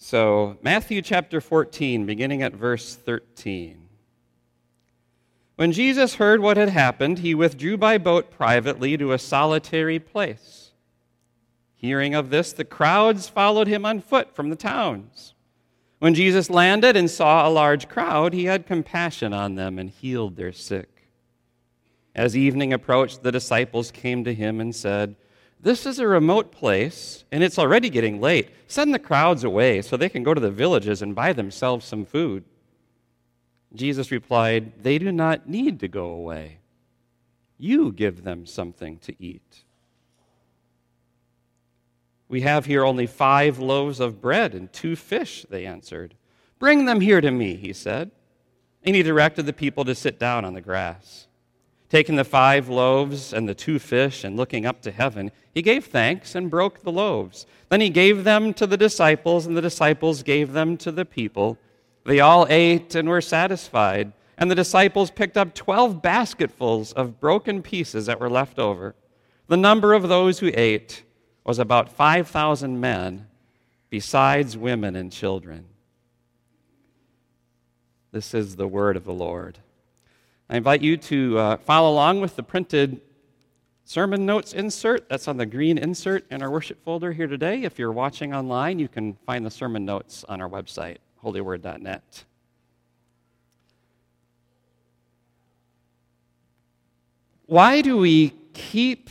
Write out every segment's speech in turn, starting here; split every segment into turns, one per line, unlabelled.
So, Matthew chapter 14, beginning at verse 13. When Jesus heard what had happened, he withdrew by boat privately to a solitary place. Hearing of this, the crowds followed him on foot from the towns. When Jesus landed and saw a large crowd, he had compassion on them and healed their sick. As evening approached, the disciples came to him and said, This is a remote place, and it's already getting late. Send the crowds away so they can go to the villages and buy themselves some food. Jesus replied, They do not need to go away. You give them something to eat. We have here only five loaves of bread and two fish, they answered. Bring them here to me, he said. And he directed the people to sit down on the grass. Taking the five loaves and the two fish and looking up to heaven, he gave thanks and broke the loaves. Then he gave them to the disciples, and the disciples gave them to the people. They all ate and were satisfied. And the disciples picked up 12 basketfuls of broken pieces that were left over. The number of those who ate was about 5,000 men, besides women and children. This is the word of the Lord. I invite you to uh, follow along with the printed sermon notes insert. That's on the green insert in our worship folder here today. If you're watching online, you can find the sermon notes on our website holyword.net. Why do we keep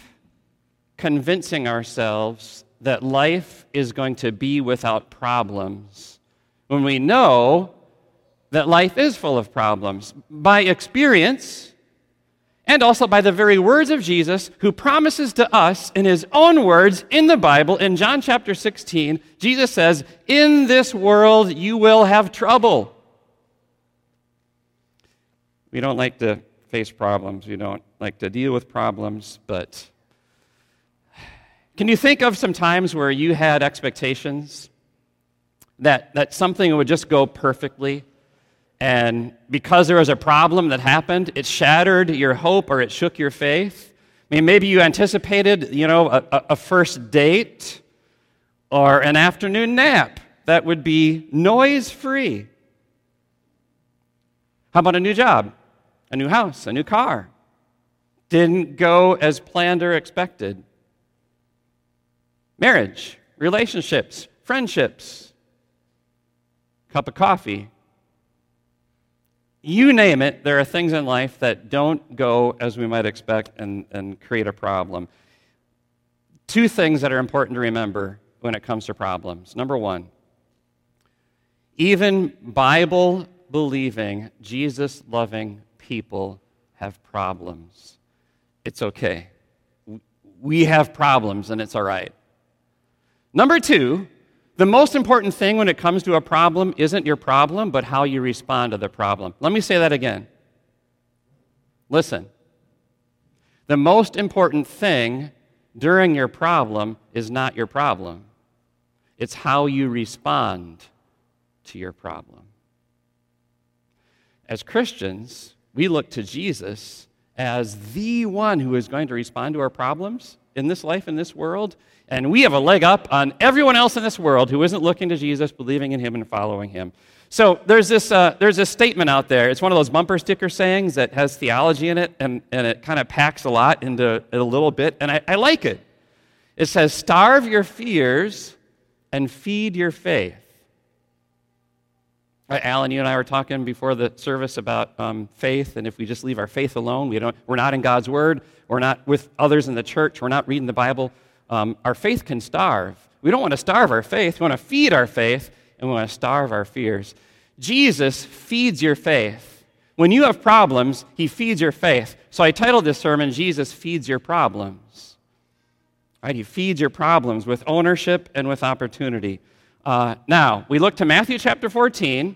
convincing ourselves that life is going to be without problems when we know that life is full of problems? By experience, and also by the very words of Jesus, who promises to us in his own words in the Bible, in John chapter 16, Jesus says, In this world you will have trouble. We don't like to face problems, we don't like to deal with problems, but can you think of some times where you had expectations that, that something would just go perfectly? And because there was a problem that happened, it shattered your hope or it shook your faith. I mean, maybe you anticipated, you know, a, a first date or an afternoon nap that would be noise free. How about a new job, a new house, a new car? Didn't go as planned or expected. Marriage, relationships, friendships, cup of coffee, you name it, there are things in life that don't go as we might expect and, and create a problem. Two things that are important to remember when it comes to problems. Number one, even Bible believing, Jesus loving people have problems. It's okay. We have problems and it's all right. Number two, the most important thing when it comes to a problem isn't your problem, but how you respond to the problem. Let me say that again. Listen. The most important thing during your problem is not your problem, it's how you respond to your problem. As Christians, we look to Jesus as the one who is going to respond to our problems in this life, in this world. And we have a leg up on everyone else in this world who isn't looking to Jesus, believing in him, and following him. So there's this, uh, there's this statement out there. It's one of those bumper sticker sayings that has theology in it, and, and it kind of packs a lot into a little bit, and I, I like it. It says, Starve your fears and feed your faith. Right, Alan, you and I were talking before the service about um, faith, and if we just leave our faith alone, we don't, we're not in God's Word, we're not with others in the church, we're not reading the Bible, um, our faith can starve. We don't want to starve our faith, we want to feed our faith, and we want to starve our fears. Jesus feeds your faith. When you have problems, He feeds your faith. So I titled this sermon, Jesus Feeds Your Problems. Right, he feeds your problems with ownership and with opportunity. Uh, now, we look to Matthew chapter 14,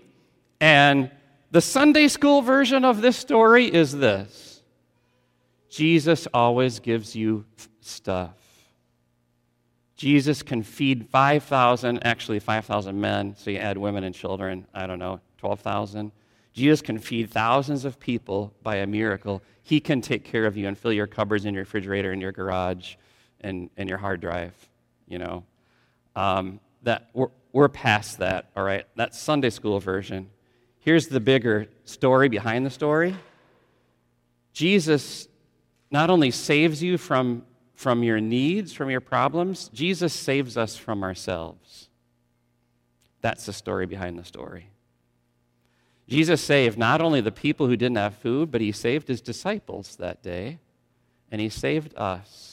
and the Sunday school version of this story is this Jesus always gives you stuff. Jesus can feed 5,000, actually 5,000 men, so you add women and children, I don't know, 12,000. Jesus can feed thousands of people by a miracle. He can take care of you and fill your cupboards and your refrigerator and your garage and, and your hard drive, you know. Um, that we're, we're past that, all right? That's Sunday school version. Here's the bigger story behind the story Jesus not only saves you from, from your needs, from your problems, Jesus saves us from ourselves. That's the story behind the story. Jesus saved not only the people who didn't have food, but he saved his disciples that day, and he saved us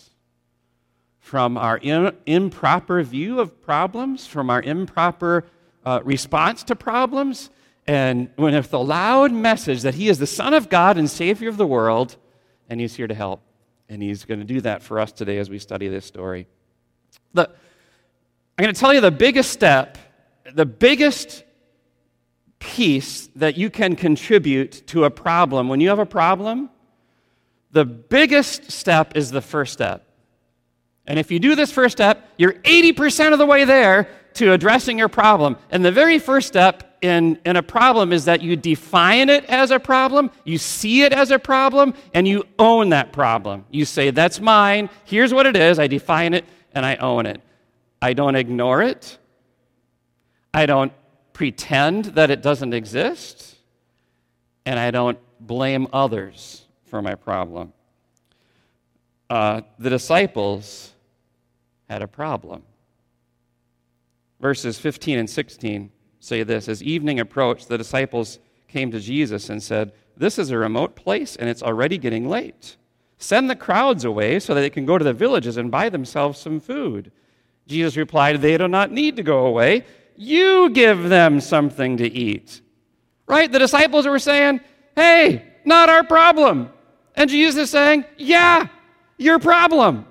from our in, improper view of problems, from our improper uh, response to problems, and with the loud message that he is the Son of God and Savior of the world, and he's here to help. And he's going to do that for us today as we study this story. The, I'm going to tell you the biggest step, the biggest piece that you can contribute to a problem. When you have a problem, the biggest step is the first step. And if you do this first step, you're 80% of the way there to addressing your problem. And the very first step in, in a problem is that you define it as a problem, you see it as a problem, and you own that problem. You say, That's mine, here's what it is, I define it, and I own it. I don't ignore it, I don't pretend that it doesn't exist, and I don't blame others for my problem. Uh, the disciples had a problem. Verses 15 and 16 say this As evening approached, the disciples came to Jesus and said, This is a remote place, and it's already getting late. Send the crowds away so that they can go to the villages and buy themselves some food. Jesus replied, They do not need to go away. You give them something to eat. Right? The disciples were saying, Hey, not our problem. And Jesus is saying, Yeah, your problem.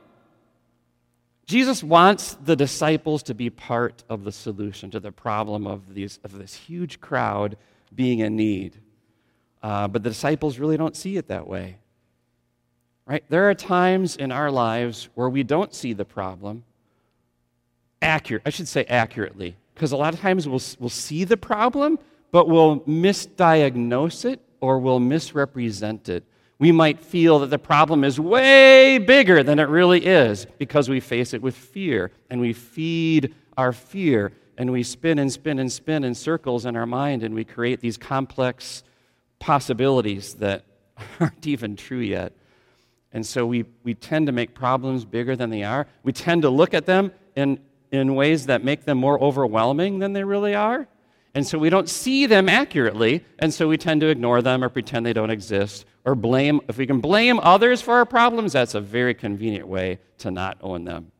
Jesus wants the disciples to be part of the solution to the problem of, these, of this huge crowd being in need. Uh, but the disciples really don't see it that way. Right? There are times in our lives where we don't see the problem accurate. I should say accurately, because a lot of times we'll, we'll see the problem, but we'll misdiagnose it or we'll misrepresent it we might feel that the problem is way bigger than it really is because we face it with fear and we feed our fear and we spin and spin and spin in circles in our mind and we create these complex possibilities that aren't even true yet. And so we, we tend to make problems bigger than they are. We tend to look at them in, in ways that make them more overwhelming than they really are. And so we don't see them accurately, and so we tend to ignore them or pretend they don't exist or blame. If we can blame others for our problems, that's a very convenient way to not own them.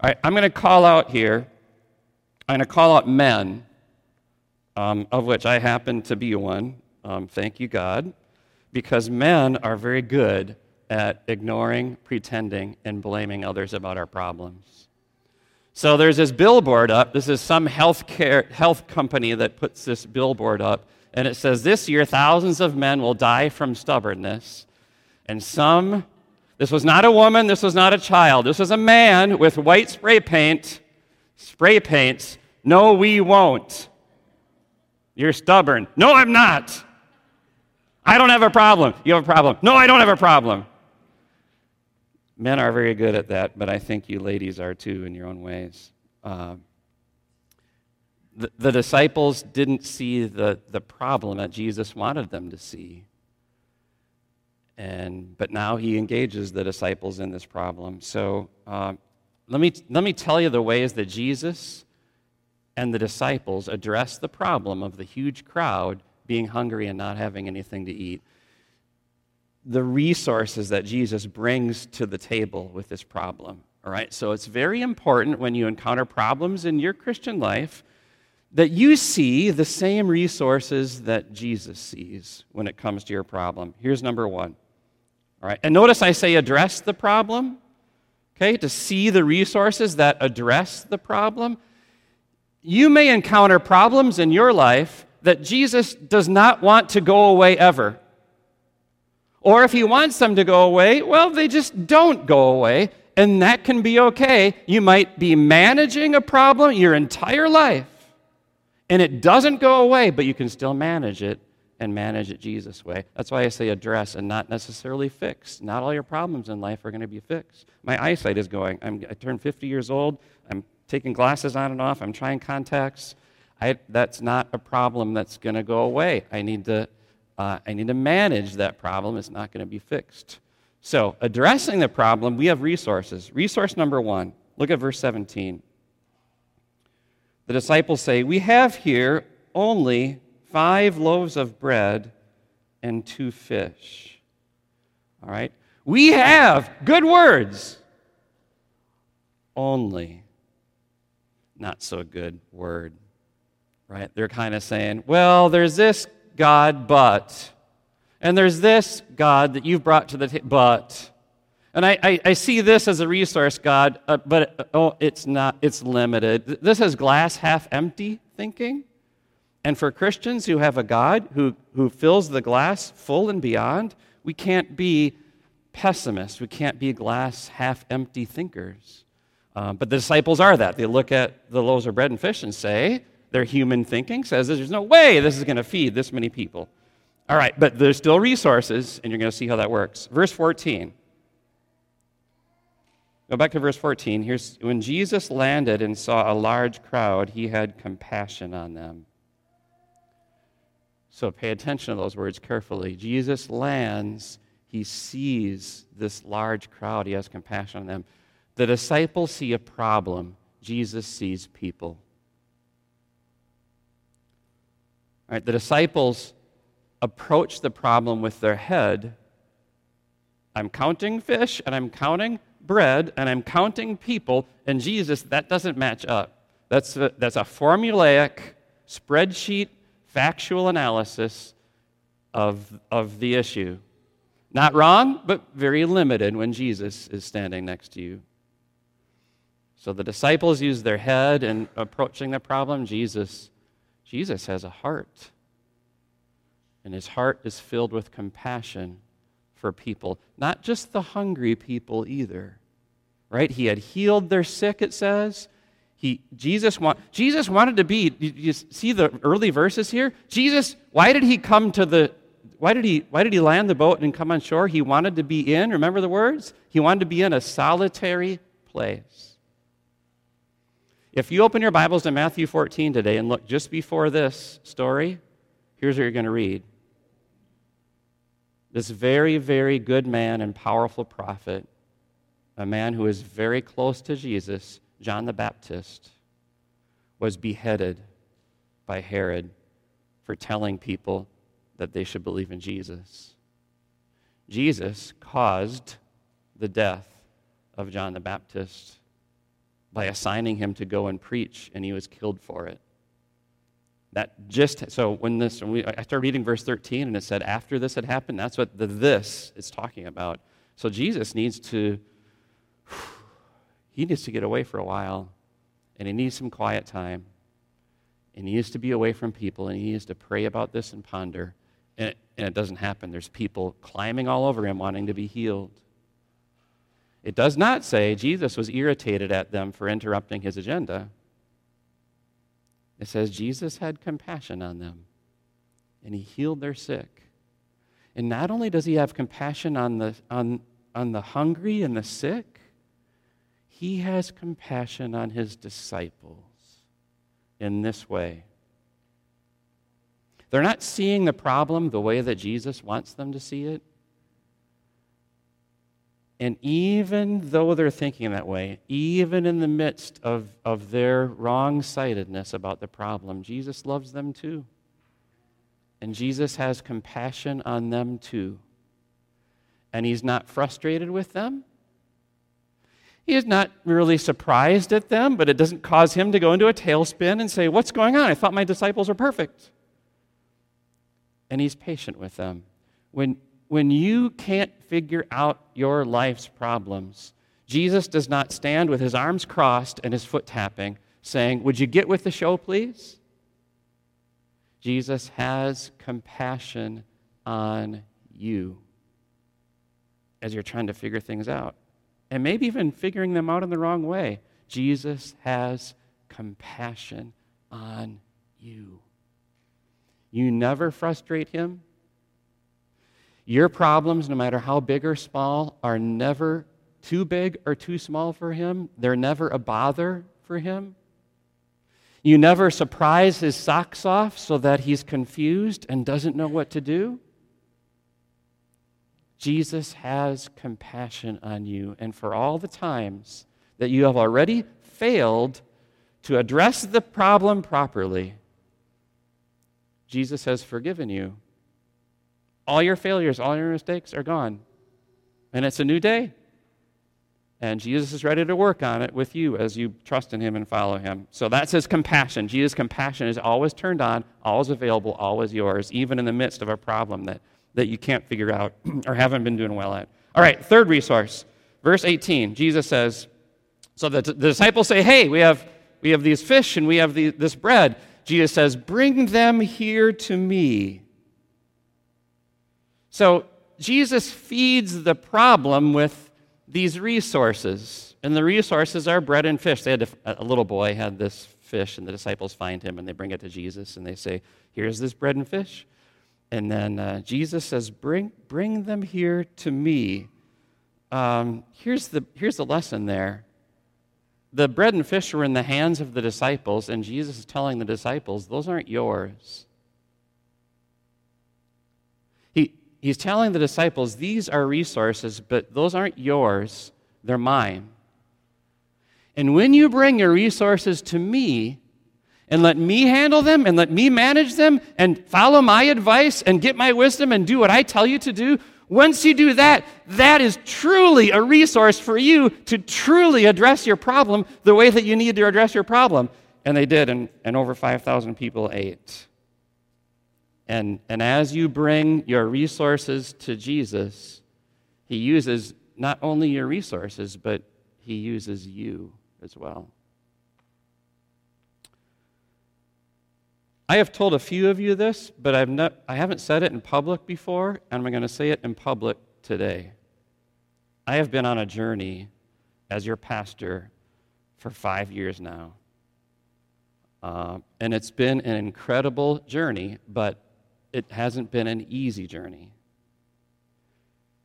All right, I'm going to call out here, I'm going to call out men, um, of which I happen to be one. Um, thank you, God, because men are very good at ignoring, pretending, and blaming others about our problems. So there's this billboard up. This is some health care health company that puts this billboard up, and it says this year thousands of men will die from stubbornness, and some. This was not a woman. This was not a child. This was a man with white spray paint. Spray paints. No, we won't. You're stubborn. No, I'm not. I don't have a problem. You have a problem. No, I don't have a problem. Men are very good at that, but I think you ladies are too in your own ways. Uh, the, the disciples didn't see the, the problem that Jesus wanted them to see. And, but now he engages the disciples in this problem. So uh, let, me, let me tell you the ways that Jesus and the disciples address the problem of the huge crowd being hungry and not having anything to eat the resources that Jesus brings to the table with this problem. All right, so it's very important when you encounter problems in your Christian life that you see the same resources that Jesus sees when it comes to your problem. Here's number one. All right, and notice I say address the problem, okay, to see the resources that address the problem. You may encounter problems in your life that Jesus does not want to go away ever. Or if he wants them to go away, well, they just don't go away, and that can be okay. You might be managing a problem your entire life, and it doesn't go away, but you can still manage it and manage it Jesus' way. That's why I say address and not necessarily fix. Not all your problems in life are going to be fixed. My eyesight is going. I'm, I turned 50 years old. I'm taking glasses on and off, I'm trying contacts. I, that's not a problem that's going to go away. I need to, uh, I need to manage that problem. It's not going to be fixed. So, addressing the problem, we have resources. Resource number one, look at verse 17. The disciples say, We have here only five loaves of bread and two fish. All right? We have good words, only not so good word. Right? They're kind of saying, Well, there's this God, but. And there's this, God, that you've brought to the but. And I, I, I, see this as a resource, God, uh, but oh, it's not, it's limited. This is glass half empty thinking. And for Christians who have a God who, who fills the glass full and beyond, we can't be pessimists. We can't be glass half empty thinkers. Um, but the disciples are that. They look at the loaves of bread and fish and say, their human thinking says there's no way this is going to feed this many people. All right, but there's still resources, and you're going to see how that works. Verse 14. Go back to verse 14. Here's when Jesus landed and saw a large crowd, he had compassion on them. So pay attention to those words carefully. Jesus lands, he sees this large crowd, he has compassion on them. The disciples see a problem, Jesus sees people. All right, the disciples approach the problem with their head. I'm counting fish and I'm counting bread and I'm counting people, and Jesus, that doesn't match up. That's a, that's a formulaic, spreadsheet, factual analysis of, of the issue. Not wrong, but very limited when Jesus is standing next to you. So the disciples use their head in approaching the problem. Jesus, Jesus has a heart and his heart is filled with compassion for people, not just the hungry people either. Right? He had healed their sick, it says. He, Jesus, want, Jesus wanted to be, you see the early verses here? Jesus, why did he come to the, why did he, why did he land the boat and come on shore? He wanted to be in, remember the words? He wanted to be in a solitary place. If you open your Bibles to Matthew 14 today and look just before this story, here's what you're going to read this very, very good man and powerful prophet, a man who is very close to Jesus, John the Baptist, was beheaded by Herod for telling people that they should believe in Jesus. Jesus caused the death of John the Baptist by assigning him to go and preach, and he was killed for it. That just so when this when we, I started reading verse 13 and it said after this had happened, that's what the this is talking about. So Jesus needs to he needs to get away for a while and he needs some quiet time. And he needs to be away from people and he needs to pray about this and ponder. And it, and it doesn't happen. There's people climbing all over him wanting to be healed. It does not say Jesus was irritated at them for interrupting his agenda. It says Jesus had compassion on them and he healed their sick. And not only does he have compassion on the, on, on the hungry and the sick, he has compassion on his disciples in this way. They're not seeing the problem the way that Jesus wants them to see it. And even though they're thinking that way, even in the midst of, of their wrong sightedness about the problem, Jesus loves them too. And Jesus has compassion on them too. And he's not frustrated with them. He is not really surprised at them, but it doesn't cause him to go into a tailspin and say, What's going on? I thought my disciples were perfect. And he's patient with them. When, when you can't figure out your life's problems, Jesus does not stand with his arms crossed and his foot tapping, saying, Would you get with the show, please? Jesus has compassion on you as you're trying to figure things out. And maybe even figuring them out in the wrong way. Jesus has compassion on you. You never frustrate him. Your problems, no matter how big or small, are never too big or too small for Him. They're never a bother for him. You never surprise his socks off so that he's confused and doesn't know what to do. Jesus has compassion on you, and for all the times that you have already failed to address the problem properly, Jesus has forgiven you. All your failures, all your mistakes are gone. And it's a new day. And Jesus is ready to work on it with you as you trust in him and follow him. So that's his compassion. Jesus' compassion is always turned on, always available, always yours, even in the midst of a problem that, that you can't figure out or haven't been doing well at. All right, third resource. Verse 18, Jesus says, So the, the disciples say, Hey, we have, we have these fish and we have the, this bread. Jesus says, Bring them here to me. So Jesus feeds the problem with these resources. And the resources are bread and fish. They had a little boy had this fish, and the disciples find him and they bring it to Jesus and they say, Here's this bread and fish. And then uh, Jesus says, bring, bring them here to me. Um, here's, the, here's the lesson there. The bread and fish were in the hands of the disciples, and Jesus is telling the disciples, Those aren't yours. He, he's telling the disciples, These are resources, but those aren't yours, they're mine. And when you bring your resources to me, and let me handle them and let me manage them and follow my advice and get my wisdom and do what I tell you to do, once you do that, that is truly a resource for you to truly address your problem the way that you need to address your problem. And they did, and, and over 5,000 people ate. And, and as you bring your resources to Jesus, He uses not only your resources, but He uses you as well. I have told a few of you this, but I've not, I haven't said it in public before, and I'm going to say it in public today. I have been on a journey as your pastor for five years now. Uh, and it's been an incredible journey, but it hasn't been an easy journey.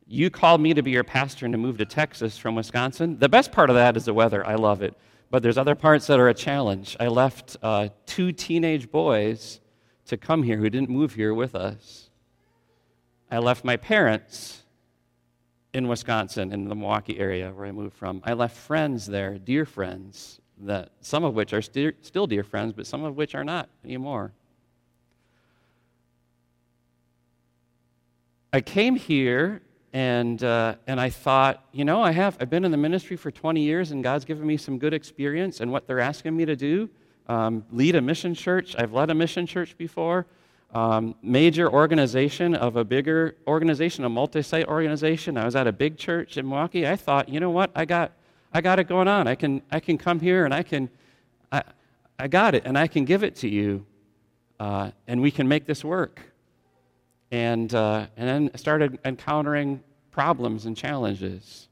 You called me to be your pastor and to move to Texas from Wisconsin. The best part of that is the weather. I love it. But there's other parts that are a challenge. I left uh, two teenage boys to come here who didn't move here with us. I left my parents in Wisconsin, in the Milwaukee area where I moved from. I left friends there, dear friends, that some of which are st- still dear friends, but some of which are not anymore. I came here and, uh, and I thought, you know, I have, I've been in the ministry for 20 years and God's given me some good experience and what they're asking me to do. Um, lead a mission church. I've led a mission church before. Um, major organization of a bigger organization, a multi site organization. I was at a big church in Milwaukee. I thought, you know what? I got, I got it going on. I can, I can come here and I can, I, I got it and I can give it to you uh, and we can make this work and, uh, and then started encountering problems and challenges.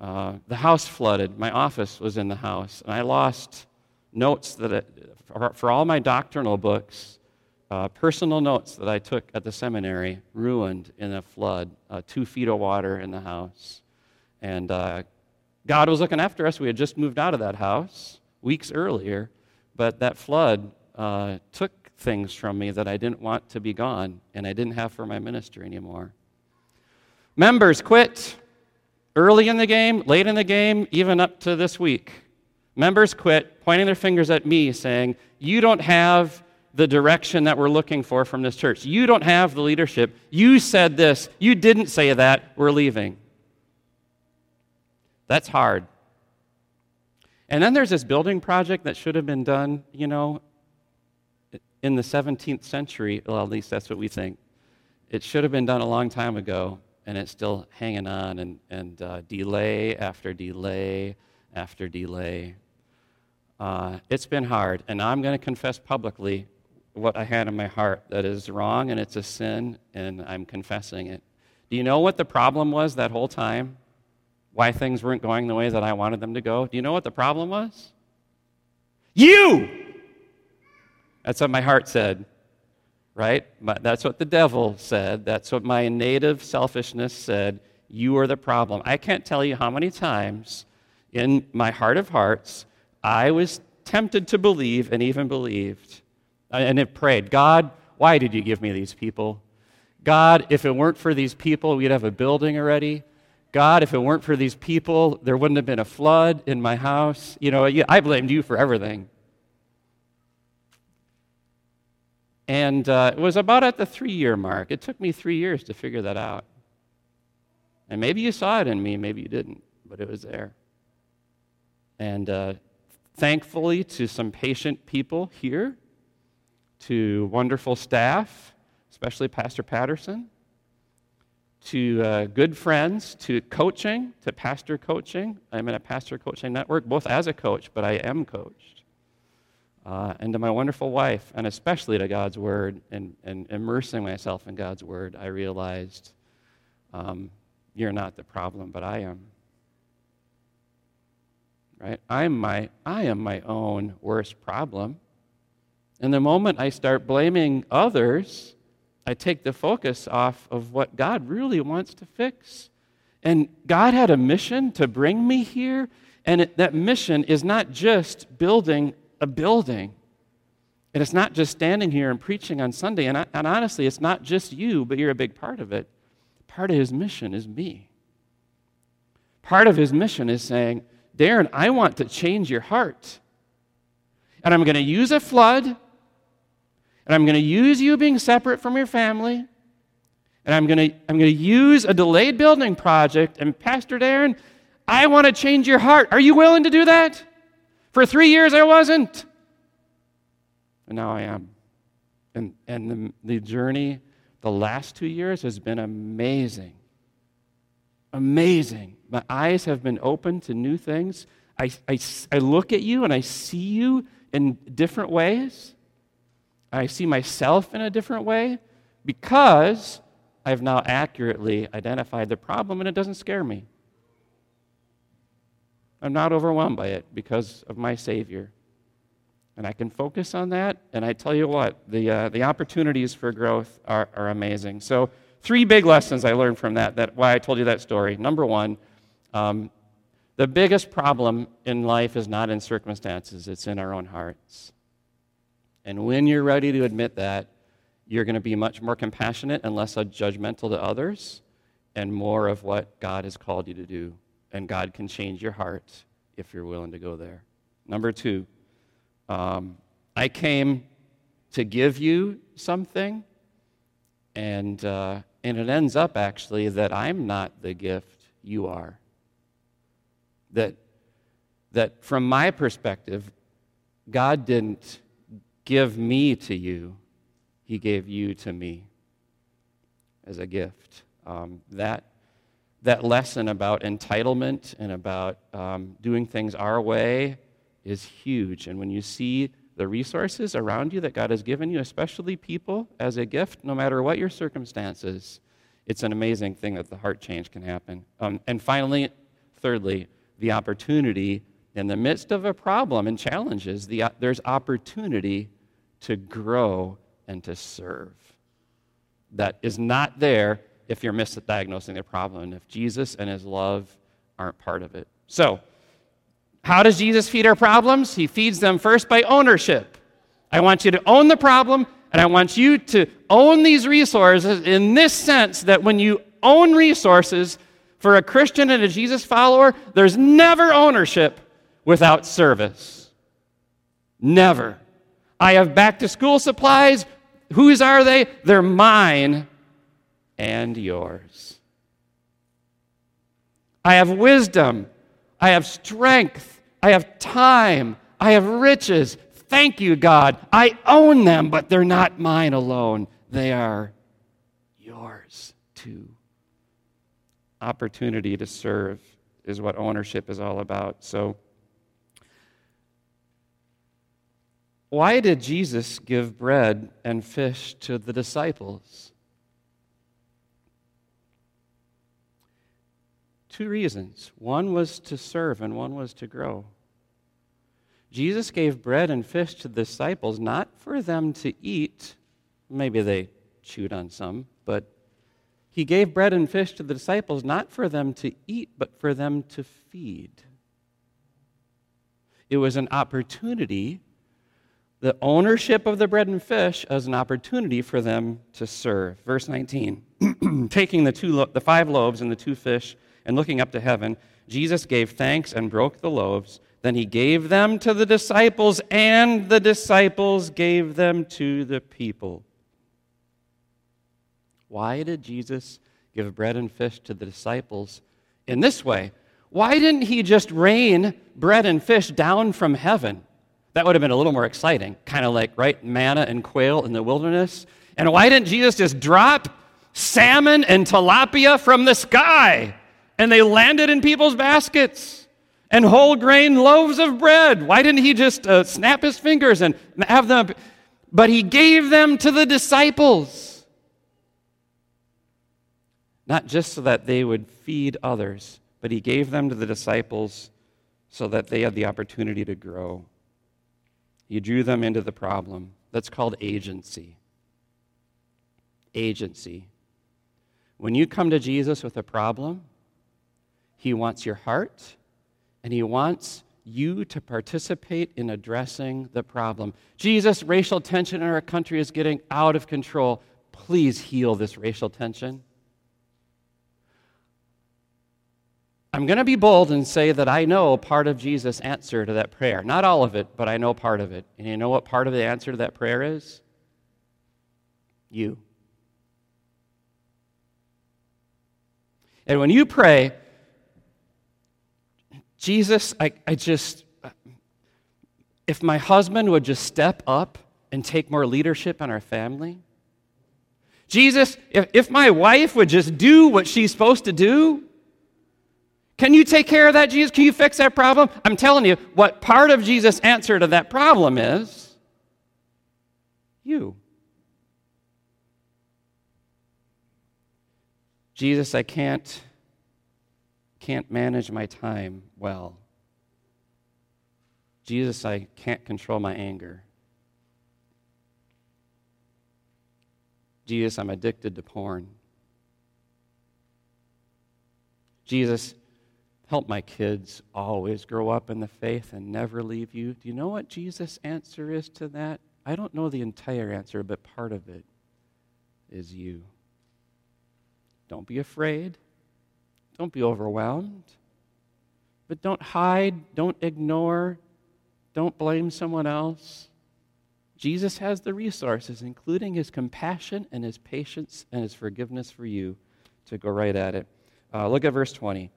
Uh, the house flooded. My office was in the house, and I lost notes that it, for, for, all my doctrinal books, uh, personal notes that I took at the seminary, ruined in a flood. Uh, two feet of water in the house, and uh, God was looking after us. We had just moved out of that house weeks earlier, but that flood uh, took things from me that I didn't want to be gone and I didn't have for my ministry anymore. Members quit early in the game, late in the game, even up to this week. Members quit, pointing their fingers at me, saying, You don't have the direction that we're looking for from this church. You don't have the leadership. You said this. You didn't say that. We're leaving. That's hard. And then there's this building project that should have been done, you know, in the 17th century, well, at least that's what we think. It should have been done a long time ago, and it's still hanging on, and, and uh, delay after delay after delay. Uh, it's been hard, and I'm going to confess publicly what I had in my heart that is wrong and it's a sin, and I'm confessing it. Do you know what the problem was that whole time? Why things weren't going the way that I wanted them to go? Do you know what the problem was? You! That's what my heart said, right? But That's what the devil said. That's what my native selfishness said. You are the problem. I can't tell you how many times in my heart of hearts I was tempted to believe and even believed and have prayed, God, why did you give me these people? God, if it weren't for these people, we'd have a building already. God, if it weren't for these people, there wouldn't have been a flood in my house. You know, I blamed you for everything. And uh, it was about at the three year mark. It took me three years to figure that out. And maybe you saw it in me, maybe you didn't, but it was there. And uh, thankfully, to some patient people here, to wonderful staff, especially Pastor Patterson, to uh, good friends, to coaching, to pastor coaching. I'm in a pastor coaching network, both as a coach, but I am coached. Uh, and to my wonderful wife, and especially to God's Word, and, and immersing myself in God's Word, I realized um, you're not the problem, but I am. Right? I'm my, I am my own worst problem. And the moment I start blaming others, I take the focus off of what God really wants to fix. And God had a mission to bring me here, and it, that mission is not just building a building. And it's not just standing here and preaching on Sunday. And, I, and honestly, it's not just you, but you're a big part of it. Part of his mission is me. Part of his mission is saying, Darren, I want to change your heart. And I'm going to use a flood and I'm going to use you being separate from your family. And I'm going to, I'm going to use a delayed building project. And Pastor Darren, I want to change your heart. Are you willing to do that? For three years, I wasn't. And now I am. And, and the, the journey the last two years has been amazing. Amazing. My eyes have been open to new things. I, I, I look at you and I see you in different ways. I see myself in a different way because I've now accurately identified the problem and it doesn't scare me. I'm not overwhelmed by it because of my Savior. And I can focus on that. And I tell you what, the, uh, the opportunities for growth are, are amazing. So, three big lessons I learned from that, that why I told you that story. Number one, um, the biggest problem in life is not in circumstances, it's in our own hearts. And when you're ready to admit that, you're going to be much more compassionate and less judgmental to others and more of what God has called you to do. And God can change your heart if you're willing to go there. Number two, um, I came to give you something, and, uh, and it ends up actually that I'm not the gift, you are. That, that from my perspective, God didn't give me to you, he gave you to me as a gift. Um, that, that lesson about entitlement and about um, doing things our way is huge. And when you see the resources around you that God has given you, especially people, as a gift, no matter what your circumstances, it's an amazing thing that the heart change can happen. Um, and finally, thirdly, the opportunity in the midst of a problem and challenges, the, there's opportunity to grow and to serve. That is not there if you're misdiagnosing the problem, and if Jesus and his love aren't part of it. So, how does Jesus feed our problems? He feeds them first by ownership. I want you to own the problem, and I want you to own these resources in this sense that when you own resources for a Christian and a Jesus follower, there's never ownership without service. Never. I have back to school supplies. Whose are they? They're mine and yours. I have wisdom. I have strength. I have time. I have riches. Thank you, God. I own them, but they're not mine alone. They are yours too. Opportunity to serve is what ownership is all about. So, why did Jesus give bread and fish to the disciples? Two reasons. One was to serve, and one was to grow. Jesus gave bread and fish to the disciples not for them to eat, maybe they chewed on some, but he gave bread and fish to the disciples not for them to eat, but for them to feed. it was an opportunity. The ownership of the bread and fish as an opportunity for them to serve. Verse 19 Taking the, two lo- the five loaves and the two fish and looking up to heaven, Jesus gave thanks and broke the loaves. Then he gave them to the disciples, and the disciples gave them to the people. Why did Jesus give bread and fish to the disciples in this way? Why didn't he just rain bread and fish down from heaven? That would have been a little more exciting, kind of like, right, manna and quail in the wilderness. And why didn't Jesus just drop salmon and tilapia from the sky and they landed in people's baskets? And whole grain loaves of bread. Why didn't he just uh, snap his fingers and have them? But he gave them to the disciples. Not just so that they would feed others, but he gave them to the disciples so that they had the opportunity to grow. He drew them into the problem. That's called agency. Agency. When you come to Jesus with a problem, he wants your heart and he wants you to participate in addressing the problem. Jesus, racial tension in our country is getting out of control. Please heal this racial tension. I'm going to be bold and say that I know part of Jesus' answer to that prayer. Not all of it, but I know part of it. And you know what part of the answer to that prayer is? You. And when you pray, Jesus, I, I just, if my husband would just step up and take more leadership in our family, Jesus, if, if my wife would just do what she's supposed to do, can you take care of that, Jesus? Can you fix that problem? I'm telling you, what part of Jesus' answer to that problem is you. Jesus, I can't can't manage my time well. Jesus, I can't control my anger. Jesus, I'm addicted to porn. Jesus, Help my kids always grow up in the faith and never leave you. Do you know what Jesus' answer is to that? I don't know the entire answer, but part of it is you. Don't be afraid. Don't be overwhelmed. But don't hide. Don't ignore. Don't blame someone else. Jesus has the resources, including his compassion and his patience and his forgiveness for you, to go right at it. Uh, look at verse 20.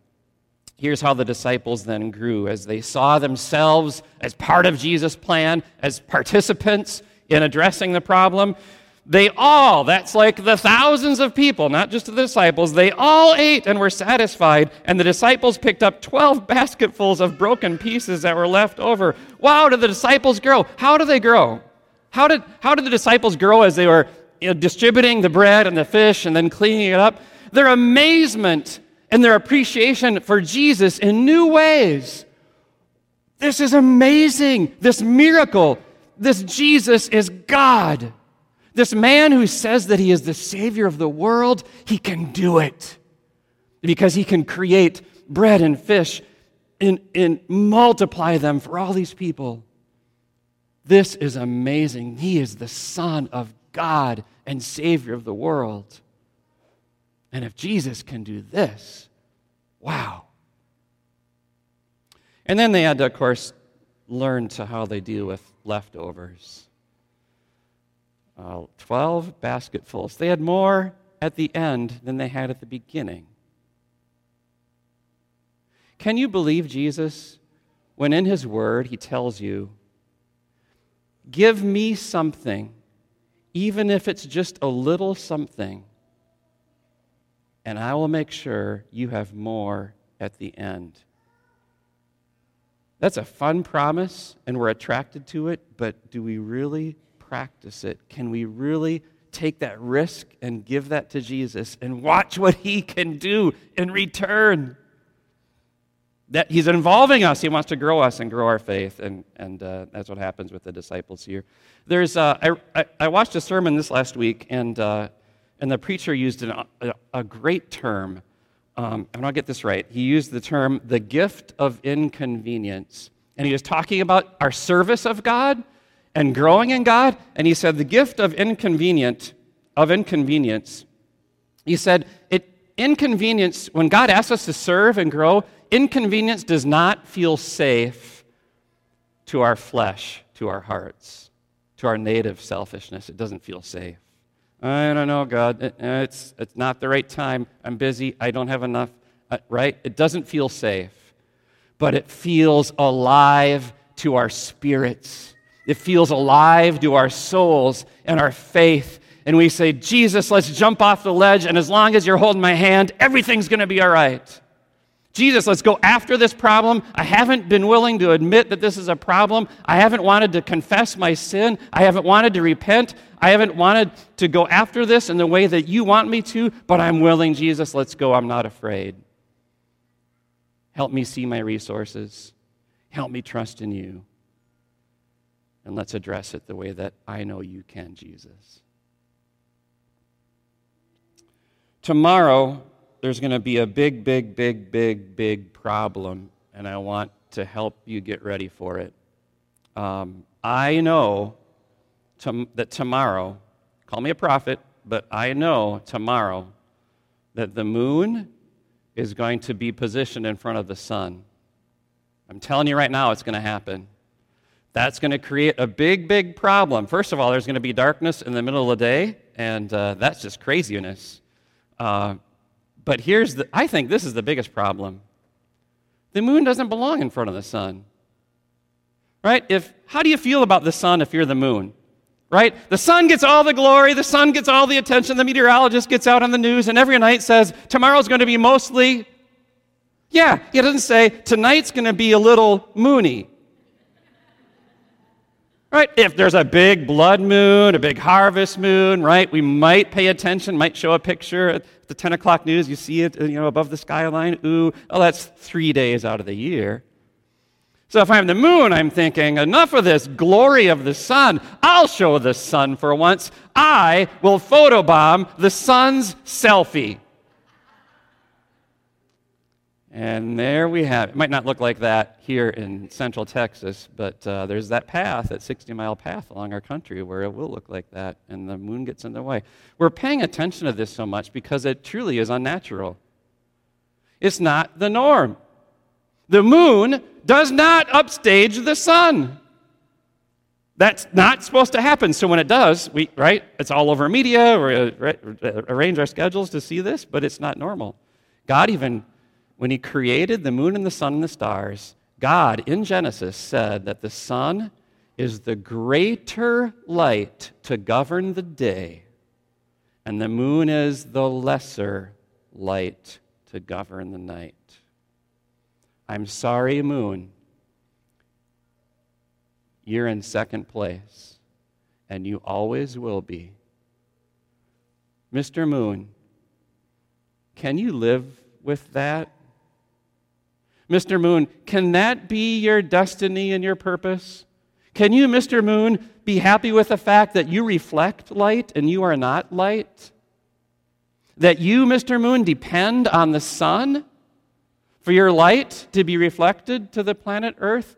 Here's how the disciples then grew as they saw themselves as part of Jesus' plan, as participants in addressing the problem. They all, that's like the thousands of people, not just the disciples, they all ate and were satisfied. And the disciples picked up 12 basketfuls of broken pieces that were left over. Wow, did the disciples grow? How do they grow? How did, how did the disciples grow as they were you know, distributing the bread and the fish and then cleaning it up? Their amazement and their appreciation for Jesus in new ways. This is amazing. This miracle. This Jesus is God. This man who says that he is the Savior of the world, he can do it because he can create bread and fish and, and multiply them for all these people. This is amazing. He is the Son of God and Savior of the world. And if Jesus can do this, wow. And then they had to, of course, learn to how they deal with leftovers. Uh, 12 basketfuls. They had more at the end than they had at the beginning. Can you believe Jesus when in his word he tells you, Give me something, even if it's just a little something, and I will make sure you have more at the end. That's a fun promise, and we're attracted to it, but do we really practice it? Can we really take that risk and give that to Jesus and watch what He can do in return? That He's involving us. He wants to grow us and grow our faith, and, and uh, that's what happens with the disciples here. There's, uh, I, I, I, watched a sermon this last week, and uh, and the preacher used an, a, a, great term. Um, and I'll get this right. He used the term the gift of inconvenience. And he was talking about our service of God and growing in God. And he said, the gift of inconvenient, of inconvenience. He said, it inconvenience, when God asks us to serve and grow, inconvenience does not feel safe to our flesh, to our hearts, to our native selfishness. It doesn't feel safe. I don't know, God. It's, it's not the right time. I'm busy. I don't have enough. Uh, right? It doesn't feel safe, but it feels alive to our spirits. It feels alive to our souls and our faith. And we say, Jesus, let's jump off the ledge. And as long as you're holding my hand, everything's going to be all right. Jesus, let's go after this problem. I haven't been willing to admit that this is a problem. I haven't wanted to confess my sin. I haven't wanted to repent. I haven't wanted to go after this in the way that you want me to, but I'm willing, Jesus. Let's go. I'm not afraid. Help me see my resources. Help me trust in you. And let's address it the way that I know you can, Jesus. Tomorrow, there's going to be a big, big, big, big, big problem, and I want to help you get ready for it. Um, I know to, that tomorrow, call me a prophet, but I know tomorrow that the moon is going to be positioned in front of the sun. I'm telling you right now, it's going to happen. That's going to create a big, big problem. First of all, there's going to be darkness in the middle of the day, and uh, that's just craziness. Uh, but here's the, I think this is the biggest problem. The moon doesn't belong in front of the sun. Right? If, how do you feel about the sun if you're the moon? Right? The sun gets all the glory, the sun gets all the attention, the meteorologist gets out on the news and every night says, tomorrow's going to be mostly, yeah, he doesn't say, tonight's going to be a little moony. Right? If there's a big blood moon, a big harvest moon, right, we might pay attention, might show a picture at the 10 o'clock news. You see it, uh, you know, above the skyline. Ooh, oh, that's three days out of the year. So if I'm the moon, I'm thinking, enough of this glory of the sun. I'll show the sun for once. I will photobomb the sun's selfie. And there we have it. It might not look like that here in central Texas, but uh, there's that path, that 60 mile path along our country where it will look like that, and the moon gets in the way. We're paying attention to this so much because it truly is unnatural. It's not the norm. The moon does not upstage the sun. That's not supposed to happen. So when it does, we right, it's all over media. We arrange our schedules to see this, but it's not normal. God even when he created the moon and the sun and the stars, God in Genesis said that the sun is the greater light to govern the day, and the moon is the lesser light to govern the night. I'm sorry, moon. You're in second place, and you always will be. Mr. Moon, can you live with that? Mr. Moon, can that be your destiny and your purpose? Can you, Mr. Moon, be happy with the fact that you reflect light and you are not light? That you, Mr. Moon, depend on the sun for your light to be reflected to the planet Earth?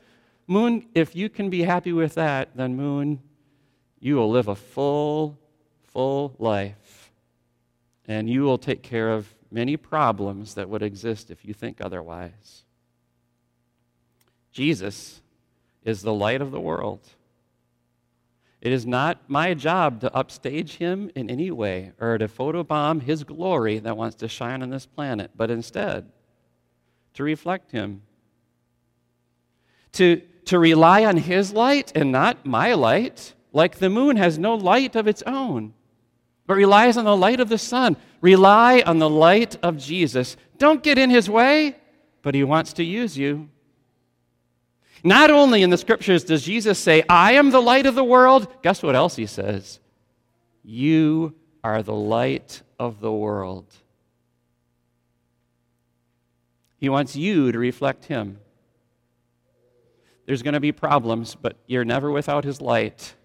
Moon, if you can be happy with that, then, Moon, you will live a full, full life. And you will take care of many problems that would exist if you think otherwise. Jesus is the light of the world. It is not my job to upstage him in any way or to photobomb his glory that wants to shine on this planet, but instead to reflect him. To, to rely on his light and not my light, like the moon has no light of its own, but relies on the light of the sun. Rely on the light of Jesus. Don't get in his way, but he wants to use you. Not only in the scriptures does Jesus say, I am the light of the world, guess what else he says? You are the light of the world. He wants you to reflect him. There's going to be problems, but you're never without his light.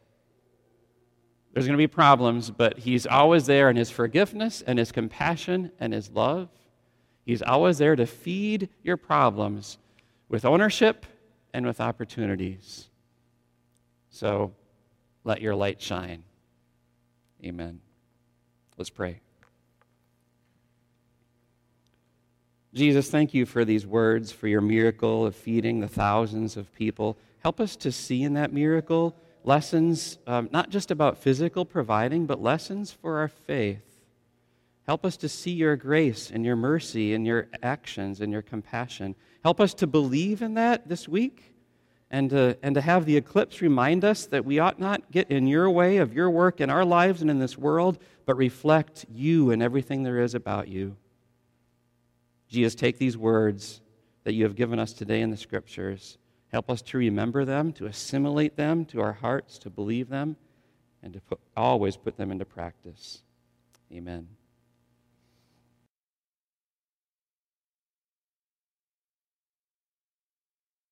There's going to be problems, but he's always there in his forgiveness and his compassion and his love. He's always there to feed your problems with ownership and with opportunities. So let your light shine. Amen. Let's pray. Jesus, thank you for these words, for your miracle of feeding the thousands of people. Help us to see in that miracle lessons, um, not just about physical providing, but lessons for our faith. Help us to see your grace and your mercy and your actions and your compassion. Help us to believe in that this week and to, and to have the eclipse remind us that we ought not get in your way of your work in our lives and in this world, but reflect you and everything there is about you. Jesus, take these words that you have given us today in the scriptures. Help us to remember them, to assimilate them to our hearts, to believe them, and to put, always put them into practice. Amen.